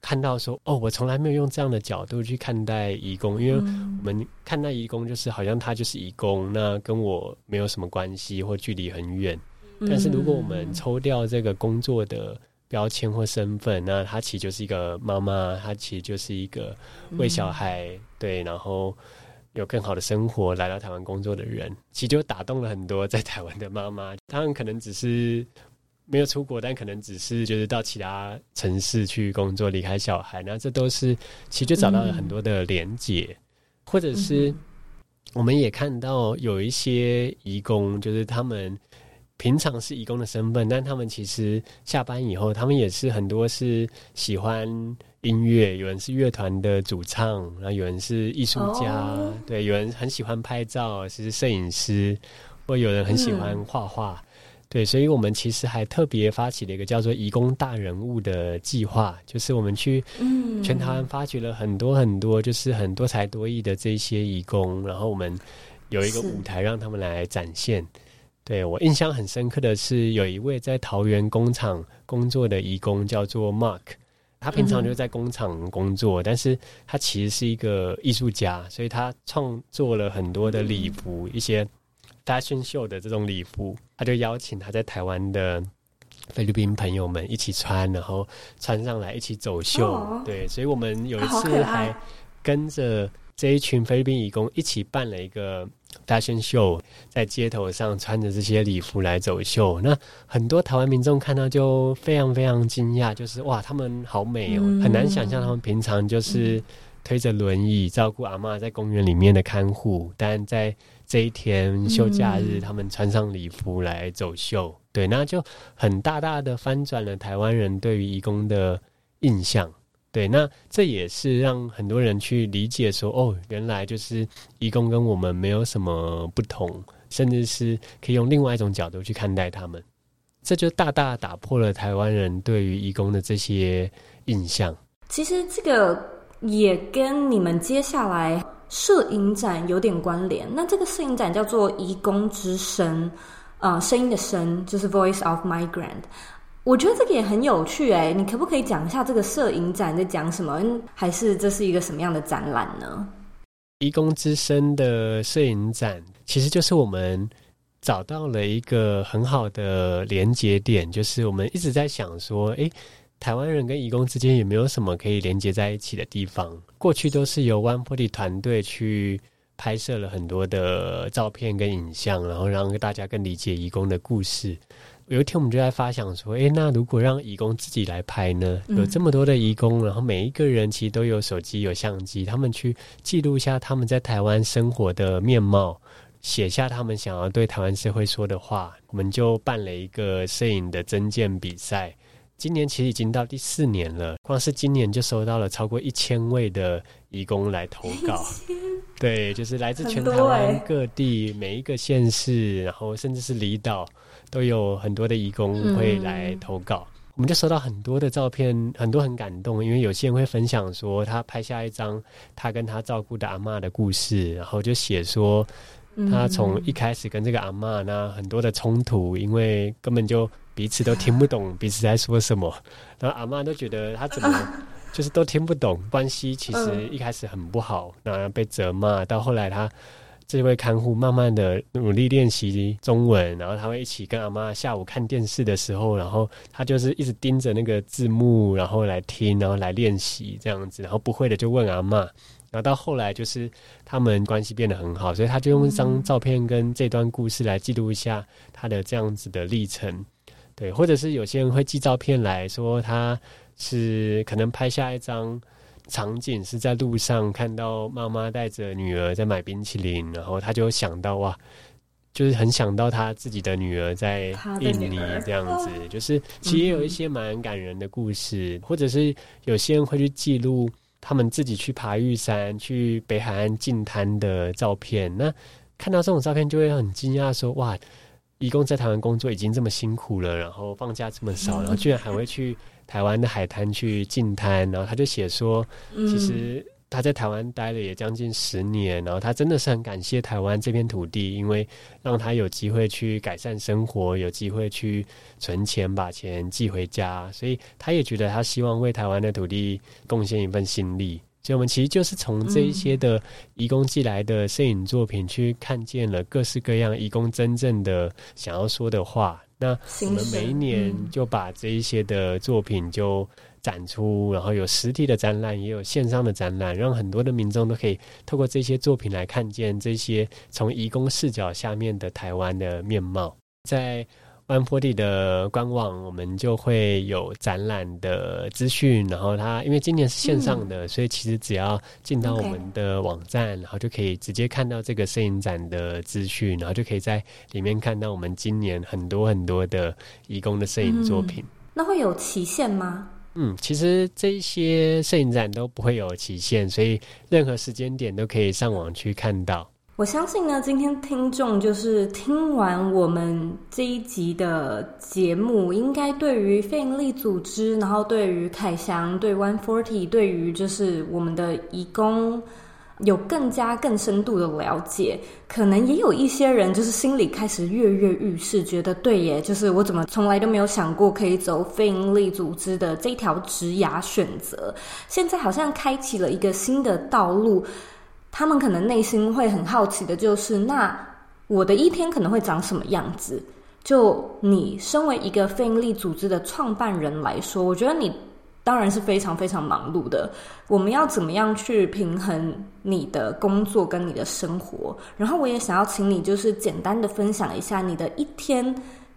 看到说，哦，我从来没有用这样的角度去看待义工，因为我们看待义工就是好像他就是义工，那跟我没有什么关系或距离很远。但是如果我们抽掉这个工作的标签或身份，那她其实就是一个妈妈，她其实就是一个为小孩、嗯、对，然后有更好的生活来到台湾工作的人，其实就打动了很多在台湾的妈妈。他们可能只是没有出国，但可能只是就是到其他城市去工作，离开小孩，那这都是其实就找到了很多的连接，嗯、或者是我们也看到有一些移工，就是他们。平常是义工的身份，但他们其实下班以后，他们也是很多是喜欢音乐，有人是乐团的主唱，然后有人是艺术家，oh. 对，有人很喜欢拍照，是摄影师，或有人很喜欢画画，嗯、对，所以我们其实还特别发起了一个叫做“移工大人物”的计划，就是我们去全台湾发掘了很多很多，就是很多才多艺的这些移工，然后我们有一个舞台让他们来展现。对，我印象很深刻的是，有一位在桃园工厂工作的移工叫做 Mark，他平常就在工厂工作，嗯、但是他其实是一个艺术家，所以他创作了很多的礼服，嗯、一些 fashion show 的这种礼服，他就邀请他在台湾的菲律宾朋友们一起穿，然后穿上来一起走秀。哦、对，所以我们有一次还跟着这一群菲律宾移工一起办了一个。Fashion show 在街头上穿着这些礼服来走秀，那很多台湾民众看到就非常非常惊讶，就是哇，他们好美哦，很难想象他们平常就是推着轮椅照顾阿嬷在公园里面的看护，但在这一天休假日，他们穿上礼服来走秀，对，那就很大大的翻转了台湾人对于义工的印象。对，那这也是让很多人去理解说，哦，原来就是移工跟我们没有什么不同，甚至是可以用另外一种角度去看待他们。这就大大打破了台湾人对于移工的这些印象。其实这个也跟你们接下来摄影展有点关联。那这个摄影展叫做“移工之声”，呃，声音的声就是 “Voice of Migrant”。我觉得这个也很有趣哎，你可不可以讲一下这个摄影展在讲什么？还是这是一个什么样的展览呢？移工之声的摄影展其实就是我们找到了一个很好的连接点，就是我们一直在想说，诶。台湾人跟移工之间有没有什么可以连接在一起的地方？过去都是由 One Forty 团队去拍摄了很多的照片跟影像，然后让大家更理解移工的故事。有一天，我们就在发想说：诶，那如果让移工自己来拍呢？有这么多的移工，然后每一个人其实都有手机、有相机，他们去记录一下他们在台湾生活的面貌，写下他们想要对台湾社会说的话。我们就办了一个摄影的征件比赛。今年其实已经到第四年了，光是今年就收到了超过一千位的义工来投稿，对，就是来自全台湾各地每一个县市，然后甚至是离岛，都有很多的义工会来投稿。嗯。我们就收到很多的照片，很多很感动，因为有些人会分享说他拍下一张他跟他照顾的阿嬷的故事，然后就写说他从一开始跟这个阿嬷那很多的冲突，因为根本就。彼此都听不懂彼此在说什么，然后阿嬷都觉得他怎么 就是都听不懂，关系其实一开始很不好，然后被责骂，到后来他这位看护慢慢的努力练习中文，然后他会一起跟阿嬷下午看电视的时候，然后他就是一直盯着那个字幕，然后来听，然后来练习这样子，然后不会的就问阿嬷，然后到后来就是他们关系变得很好，所以他就用一张照片跟这段故事来记录一下他的这样子的历程。对，或者是有些人会寄照片来说，他是可能拍下一张场景，是在路上看到妈妈带着女儿在买冰淇淋，然后他就想到哇，就是很想到他自己的女儿在印尼这样子，就是其实也有一些蛮感人的故事，或者是有些人会去记录他们自己去爬玉山、去北海岸近滩的照片，那看到这种照片就会很惊讶说哇。移工在台湾工作已经这么辛苦了，然后放假这么少，然后居然还会去台湾的海滩去净滩，然后他就写说，其实他在台湾待了也将近十年，然后他真的是很感谢台湾这片土地，因为让他有机会去改善生活，有机会去存钱把钱寄回家，所以他也觉得他希望为台湾的土地贡献一份心力。所以，我们其实就是从这一些的移工寄来的摄影作品，去看见了各式各样移工真正的想要说的话。那我们每一年就把这一些的作品就展出，然后有实体的展览，也有线上的展览，让很多的民众都可以透过这些作品来看见这些从移工视角下面的台湾的面貌。在 One Forty 的官网，我们就会有展览的资讯。然后它因为今年是线上的，嗯、所以其实只要进到我们的网站.然后就可以直接看到这个摄影展的资讯，然后就可以在里面看到我们今年很多很多的义工的摄影作品。嗯、那会有期限吗？嗯，其实这一些摄影展都不会有期限，所以任何时间点都可以上网去看到。我相信呢，今天听众就是听完我们这一集的节目，应该对于非营利组织，然后对于凯翔，对 One Forty，对于就是我们的移工，有更加更深度的了解。可能也有一些人就是心里开始跃跃欲试，觉得对耶，就是我怎么从来都没有想过可以走非营利组织的这条职涯选择，现在好像开启了一个新的道路。他们可能内心会很好奇的，就是那我的一天可能会长什么样子？就你身为一个非营利组织的创办人来说，我觉得你当然是非常非常忙碌的。我们要怎么样去平衡你的工作跟你的生活？然后我也想要请你，就是简单的分享一下你的一天，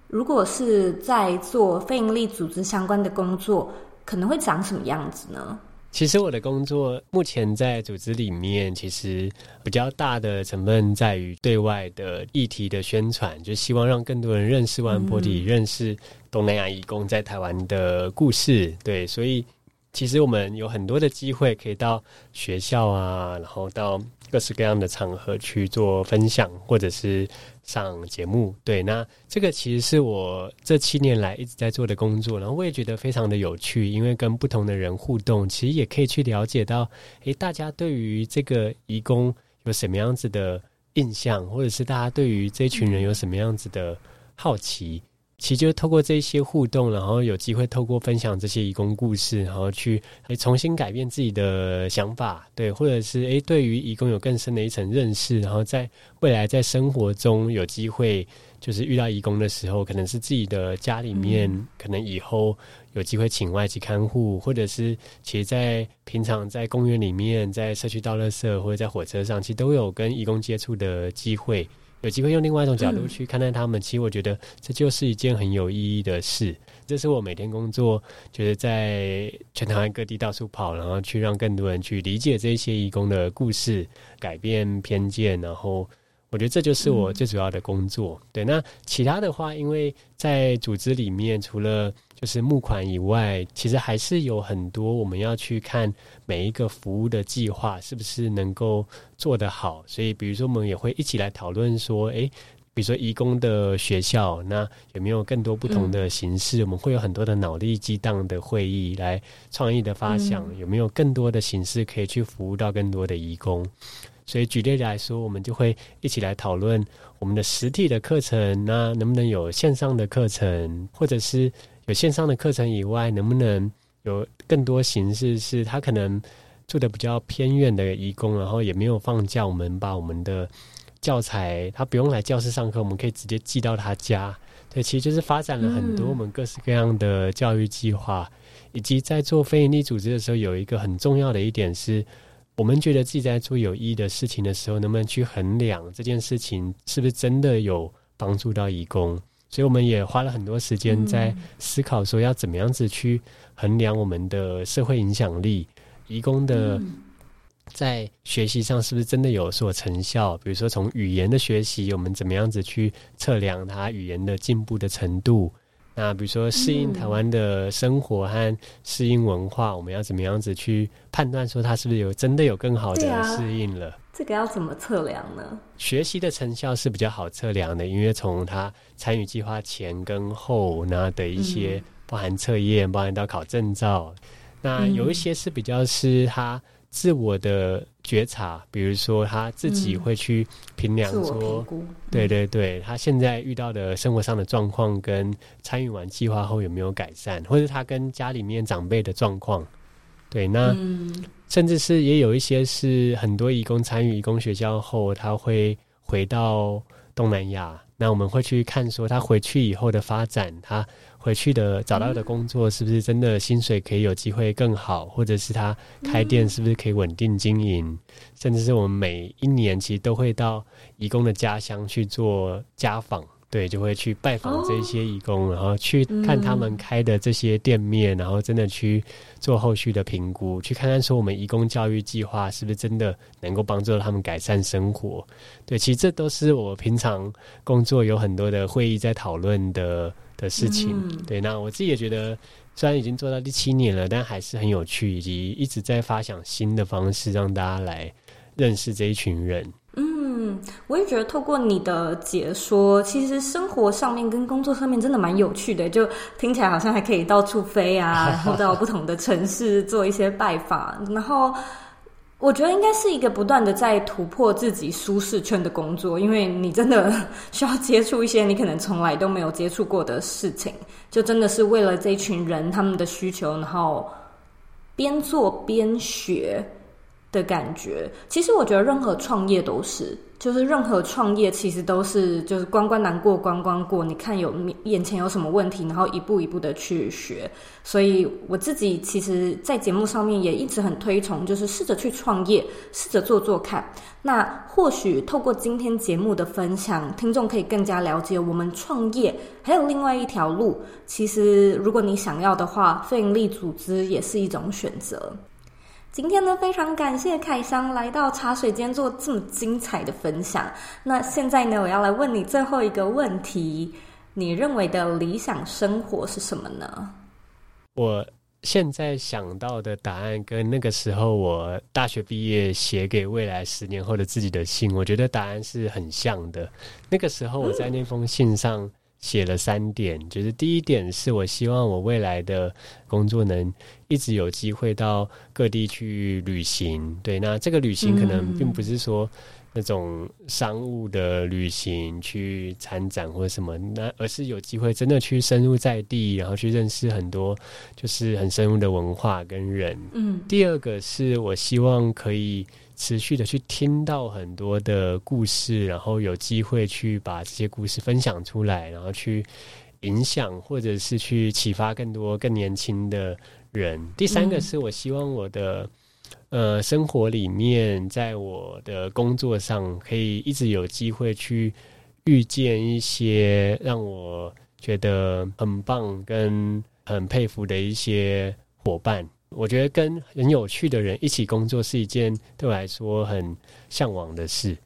如果是在做非营利组织相关的工作，可能会长什么样子呢？其实我的工作目前在组织里面，其实比较大的成分在于对外的议题的宣传，就希望让更多人认识 One Forty，认识东南亚义工在台湾的故事。对，所以其实我们有很多的机会可以到学校啊，然后到各式各样的场合去做分享，或者是上节目。对，那这个其实是我这七年来一直在做的工作，然后我也觉得非常的有趣，因为跟不同的人互动，其实也可以去了解到，诶，大家对于这个义工有什么样子的印象，或者是大家对于这群人有什么样子的好奇。其实就是透过这些互动，然后有机会透过分享这些义工故事，然后去重新改变自己的想法，对，或者是诶对于义工有更深的一层认识，然后在未来在生活中有机会，就是遇到义工的时候，可能是自己的家里面，嗯、可能以后有机会请外籍看护，或者是其实，在平常在公园里面，在社区倒垃圾，或者在火车上，其实都有跟义工接触的机会。有机会用另外一种角度去看待他们，嗯、其实我觉得这就是一件很有意义的事。这是我每天工作，就是在全台湾各地到处跑，然后去让更多人去理解这些义工的故事，改变偏见，然后。我觉得这就是我最主要的工作。嗯、对，那其他的话，因为在组织里面，除了就是募款以外，其实还是有很多我们要去看每一个服务的计划是不是能够做得好。所以，比如说，我们也会一起来讨论说，诶，比如说移工的学校，那有没有更多不同的形式？嗯、我们会有很多的脑力激荡的会议，来创意的发想，嗯、有没有更多的形式可以去服务到更多的移工？所以举例来说，我们就会一起来讨论我们的实体的课程，那能不能有线上的课程，或者是有线上的课程以外，能不能有更多形式？是他可能住的比较偏远的义工，然后也没有放假，我们把我们的教材，他不用来教室上课，我们可以直接寄到他家。对，其实就是发展了很多我们各式各样的教育计划，以及在做非营利组织的时候，有一个很重要的一点是。我们觉得自己在做有意义的事情的时候，能不能去衡量这件事情是不是真的有帮助到义工？所以我们也花了很多时间在思考，说要怎么样子去衡量我们的社会影响力，义工的在学习上是不是真的有所成效？比如说从语言的学习，我们怎么样子去测量他语言的进步的程度？那比如说适应台湾的生活和适应文化，嗯、我们要怎么样子去判断说他是不是有真的有更好的适应了？这个要怎么测量呢？学习的成效是比较好测量的，因为从他参与计划前跟后那的一些包含测验，嗯、包含到考证照，那有一些是比较是他。自我的觉察，比如说他自己会去评量说，嗯、对对对，他现在遇到的生活上的状况跟参与完计划后有没有改善，或者他跟家里面长辈的状况，对，那、嗯、甚至是也有一些是很多义工参与义工学校后，他会回到东南亚，那我们会去看说他回去以后的发展，他。回去的找到的工作是不是真的薪水可以有机会更好，或者是他开店是不是可以稳定经营，甚至是我们每一年其实都会到义工的家乡去做家访，对，就会去拜访这些义工，然后去看他们开的这些店面，然后真的去做后续的评估，去看看说我们义工教育计划是不是真的能够帮助他们改善生活。对，其实这都是我平常工作有很多的会议在讨论的。的事情，嗯、对，那我自己也觉得，虽然已经做到第七年了，但还是很有趣，以及一直在发想新的方式，让大家来认识这一群人。嗯，我也觉得透过你的解说，其实生活上面跟工作上面真的蛮有趣的，就听起来好像还可以到处飞啊，然后到不同的城市做一些拜访，然后。我觉得应该是一个不断的在突破自己舒适圈的工作，因为你真的需要接触一些你可能从来都没有接触过的事情，就真的是为了这群人他们的需求，然后边做边学的感觉。其实我觉得任何创业都是。就是任何创业其实都是就是关关难过关关过，你看有眼前有什么问题，然后一步一步的去学。所以我自己其实，在节目上面也一直很推崇，就是试着去创业，试着做做看。那或许透过今天节目的分享，听众可以更加了解我们创业还有另外一条路。其实如果你想要的话，非营利组织也是一种选择。今天呢，非常感谢凯翔来到茶水间做这么精彩的分享。那现在呢，我要来问你最后一个问题：你认为的理想生活是什么呢？我现在想到的答案跟那个时候我大学毕业写给未来十年后的自己的信，我觉得答案是很像的。那个时候我在那封信上写了三点，就是第一点是我希望我未来的工作能一直有机会到各地去旅行。对，那这个旅行可能并不是说。那种商务的旅行去参展或者什么，那而是有机会真的去深入在地，然后去认识很多就是很深入的文化跟人。嗯，第二个是我希望可以持续的去听到很多的故事，然后有机会去把这些故事分享出来，然后去影响或者是去启发更多更年轻的人。第三个是我希望我的。呃，生活里面，在我的工作上，可以一直有机会去遇见一些让我觉得很棒跟很佩服的一些伙伴。我觉得跟很有趣的人一起工作是一件对我来说很向往的事。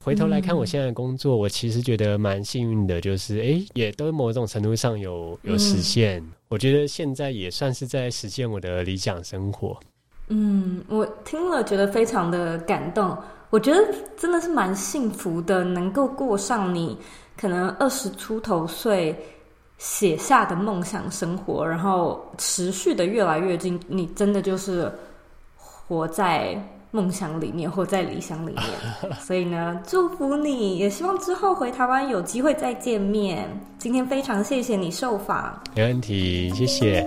回头来看我现在的工作，我其实觉得蛮幸运的，就是诶，也都某种程度上有有实现。我觉得现在也算是在实现我的理想生活。嗯，我听了觉得非常的感动。我觉得真的是蛮幸福的，能够过上你可能二十出头岁写下的梦想生活，然后持续的越来越近。你真的就是活在梦想里面，活在理想里面。所以呢，祝福你，也希望之后回台湾有机会再见面。今天非常谢谢你受访，没问题，谢谢。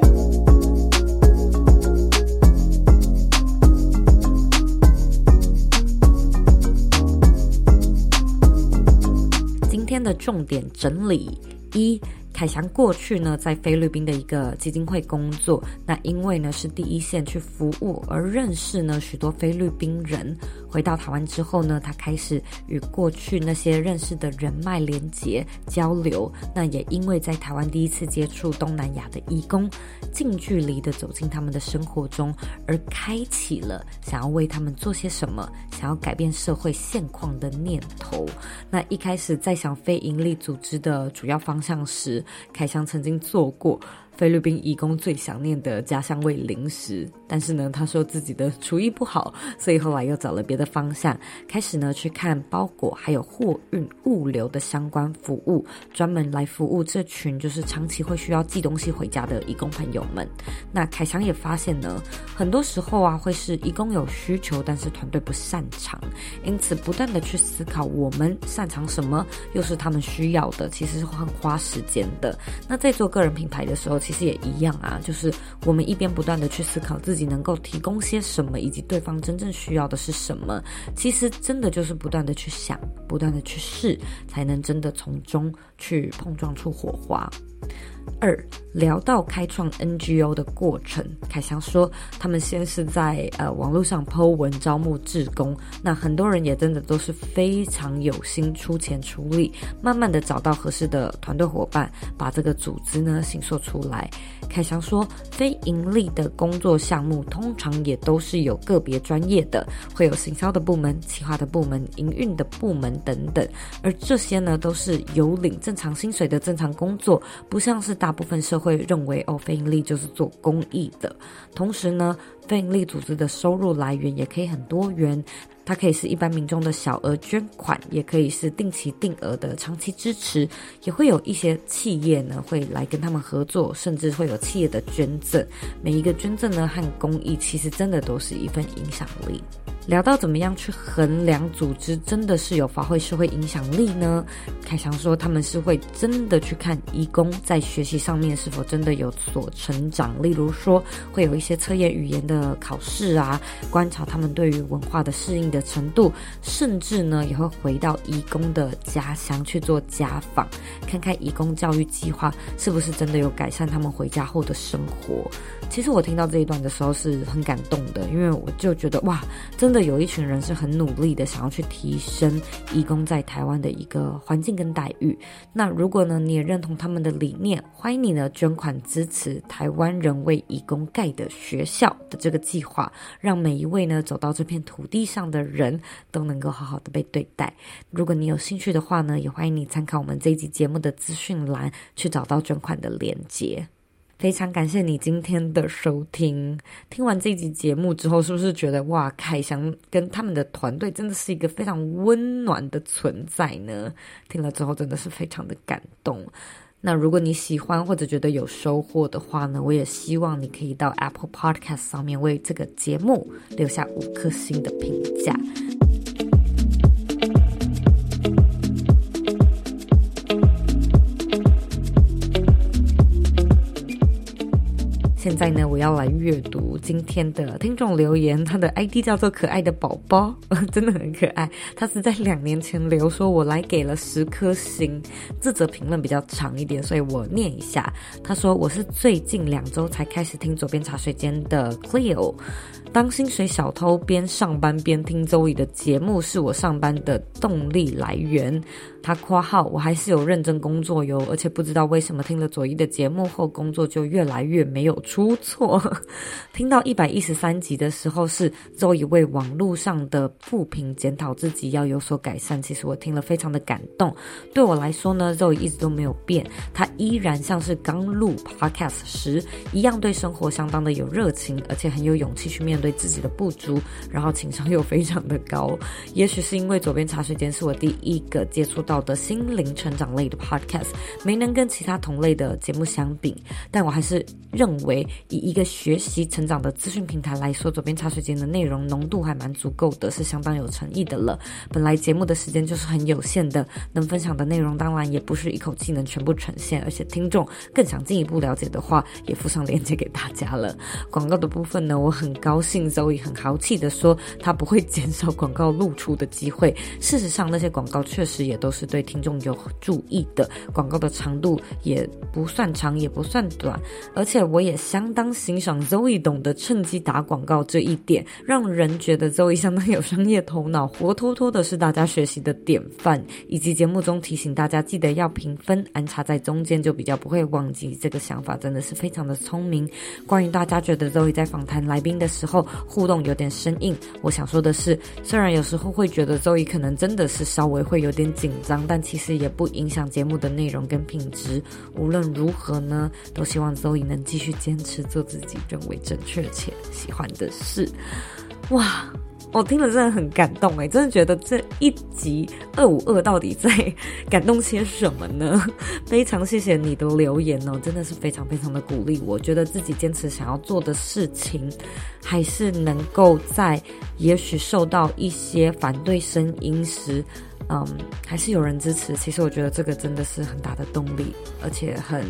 今天的重点整理一。凯翔过去呢，在菲律宾的一个基金会工作。那因为呢是第一线去服务，而认识呢许多菲律宾人。回到台湾之后呢，他开始与过去那些认识的人脉连结交流。那也因为在台湾第一次接触东南亚的义工，近距离的走进他们的生活中，而开启了想要为他们做些什么，想要改变社会现况的念头。那一开始在想非营利组织的主要方向时，凯翔曾经做过。菲律宾义工最想念的家乡味零食，但是呢，他说自己的厨艺不好，所以后来又找了别的方向，开始呢去看包裹还有货运物流的相关服务，专门来服务这群就是长期会需要寄东西回家的义工朋友们。那凯翔也发现呢，很多时候啊会是义工有需求，但是团队不擅长，因此不断的去思考我们擅长什么，又是他们需要的，其实是很花时间的。那在做个人品牌的时候，其其实也一样啊，就是我们一边不断的去思考自己能够提供些什么，以及对方真正需要的是什么。其实真的就是不断的去想，不断的去试，才能真的从中去碰撞出火花。二，聊到开创 NGO 的过程，凯翔说，他们先是在呃网络上 po 文招募志工，那很多人也真的都是非常有心出钱出力，慢慢的找到合适的团队伙伴，把这个组织呢形塑出来。凯翔说，非盈利的工作项目通常也都是有个别专业的，会有行销的部门、企划的部门、营运的部门等等，而这些呢都是有领正常薪水的正常工作，不像是大。部分社会认为，哦，非盈利就是做公益的。同时呢，非盈利组织的收入来源也可以很多元，它可以是一般民众的小额捐款，也可以是定期定额的长期支持，也会有一些企业呢会来跟他们合作，甚至会有企业的捐赠。每一个捐赠呢和公益，其实真的都是一份影响力。聊到怎么样去衡量组织真的是有发挥社会影响力呢？凯翔说他们是会真的去看义工在学习上面是否真的有所成长，例如说会有一些测验语言的考试啊，观察他们对于文化的适应的程度，甚至呢也会回到义工的家乡去做家访，看看义工教育计划是不是真的有改善他们回家后的生活。其实我听到这一段的时候是很感动的，因为我就觉得哇，真的有一群人是很努力的，想要去提升义工在台湾的一个环境跟待遇。那如果呢，你也认同他们的理念，欢迎你呢捐款支持台湾人为义工盖的学校的这个计划，让每一位呢走到这片土地上的人都能够好好的被对待。如果你有兴趣的话呢，也欢迎你参考我们这一集节目的资讯栏，去找到捐款的链接。非常感谢你今天的收听。听完这集节目之后，是不是觉得哇，凯翔跟他们的团队真的是一个非常温暖的存在呢？听了之后真的是非常的感动。那如果你喜欢或者觉得有收获的话呢，我也希望你可以到 Apple Podcast 上面为这个节目留下五颗星的评价。现在呢，我要来阅读今天的听众留言。他的 ID 叫做“可爱的宝宝”，真的很可爱。他是在两年前留说，我来给了十颗星。这则评论比较长一点，所以我念一下。他说：“我是最近两周才开始听左边茶水间的 Cleo。”当薪水小偷边上班边听周瑜的节目，是我上班的动力来源。他括号我还是有认真工作哟，而且不知道为什么听了左一的节目后，工作就越来越没有出错。听到一百一十三集的时候，是 Zoe 为网络上的负评检讨自己要有所改善。其实我听了非常的感动。对我来说呢肉一直都没有变，他依然像是刚录 Podcast 时一样，对生活相当的有热情，而且很有勇气去面对自己的不足，然后情商又非常的高。也许是因为左边茶水间是我第一个接触到的心灵成长类的 podcast，没能跟其他同类的节目相比，但我还是认为以一个学习成长的资讯平台来说，左边茶水间的内容浓度还蛮足够的，是相当有诚意的了。本来节目的时间就是很有限的，能分享的内容当然也不是一口气能全部呈现，而且听众更想进一步了解的话，也附上链接给大家了。广告的部分呢，我很高兴。很豪气的说，他不会减少广告露出的机会。事实上，那些广告确实也都是是对听众有注意的。广告的长度也不算长，也不算短。而且，我也相当欣赏 Zoe 懂得趁机打广告这一点，让人觉得 Zoe 相当有商业头脑，活脱脱的是大家学习的典范。以及节目中提醒大家记得要评分，安插在中间就比较不会忘记。这个想法真的是非常的聪明。关于大家觉得 Zoe 在访谈来宾的时候，互动有点生硬。我想说的是，虽然有时候会觉得 Zoe 可能真的是稍微会有点紧张，但其实也不影响节目的内容跟品质。无论如何呢，都希望周颖能继续坚持做自己认为正确且喜欢的事。哇！我听了真的很感动诶，真的觉得这一集二五二到底在感动些什么呢？非常谢谢你的留言哦，真的是非常非常的鼓励。我觉得自己坚持想要做的事情，还是能够在也许受到一些反对声音时，嗯，还是有人支持。其实我觉得这个真的是很大的动力，而且很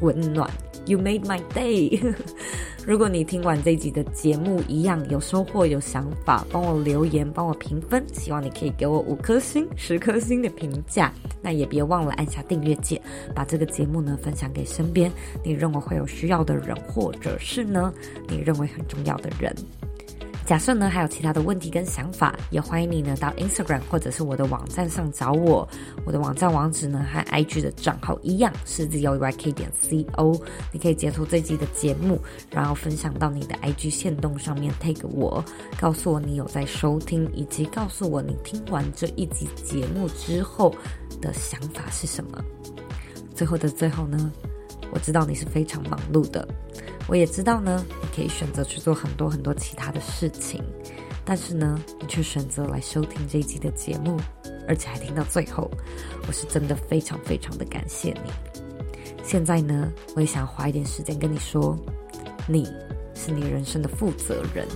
温暖。You made my day。如果你听完这集的节目一样有收获、有想法，帮我留言、帮我评分，希望你可以给我五颗星、十颗星的评价。那也别忘了按下订阅键，把这个节目呢分享给身边你认为会有需要的人，或者是呢你认为很重要的人。假设呢还有其他的问题跟想法，也欢迎你呢到 Instagram 或者是我的网站上找我。我的网站网址呢和 IG 的账号一样是 zoyk 点 co。你可以截图这集的节目，然后分享到你的 IG 限动上面 tag 我，告诉我你有在收听，以及告诉我你听完这一集节目之后的想法是什么。最后的最后呢，我知道你是非常忙碌的。我也知道呢，你可以选择去做很多很多其他的事情，但是呢，你却选择来收听这一集的节目，而且还听到最后，我是真的非常非常的感谢你。现在呢，我也想花一点时间跟你说，你是你人生的负责人，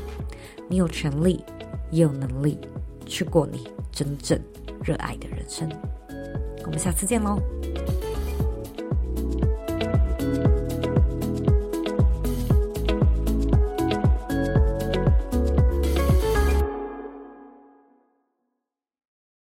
你有权利，也有能力去过你真正热爱的人生。我们下次见喽。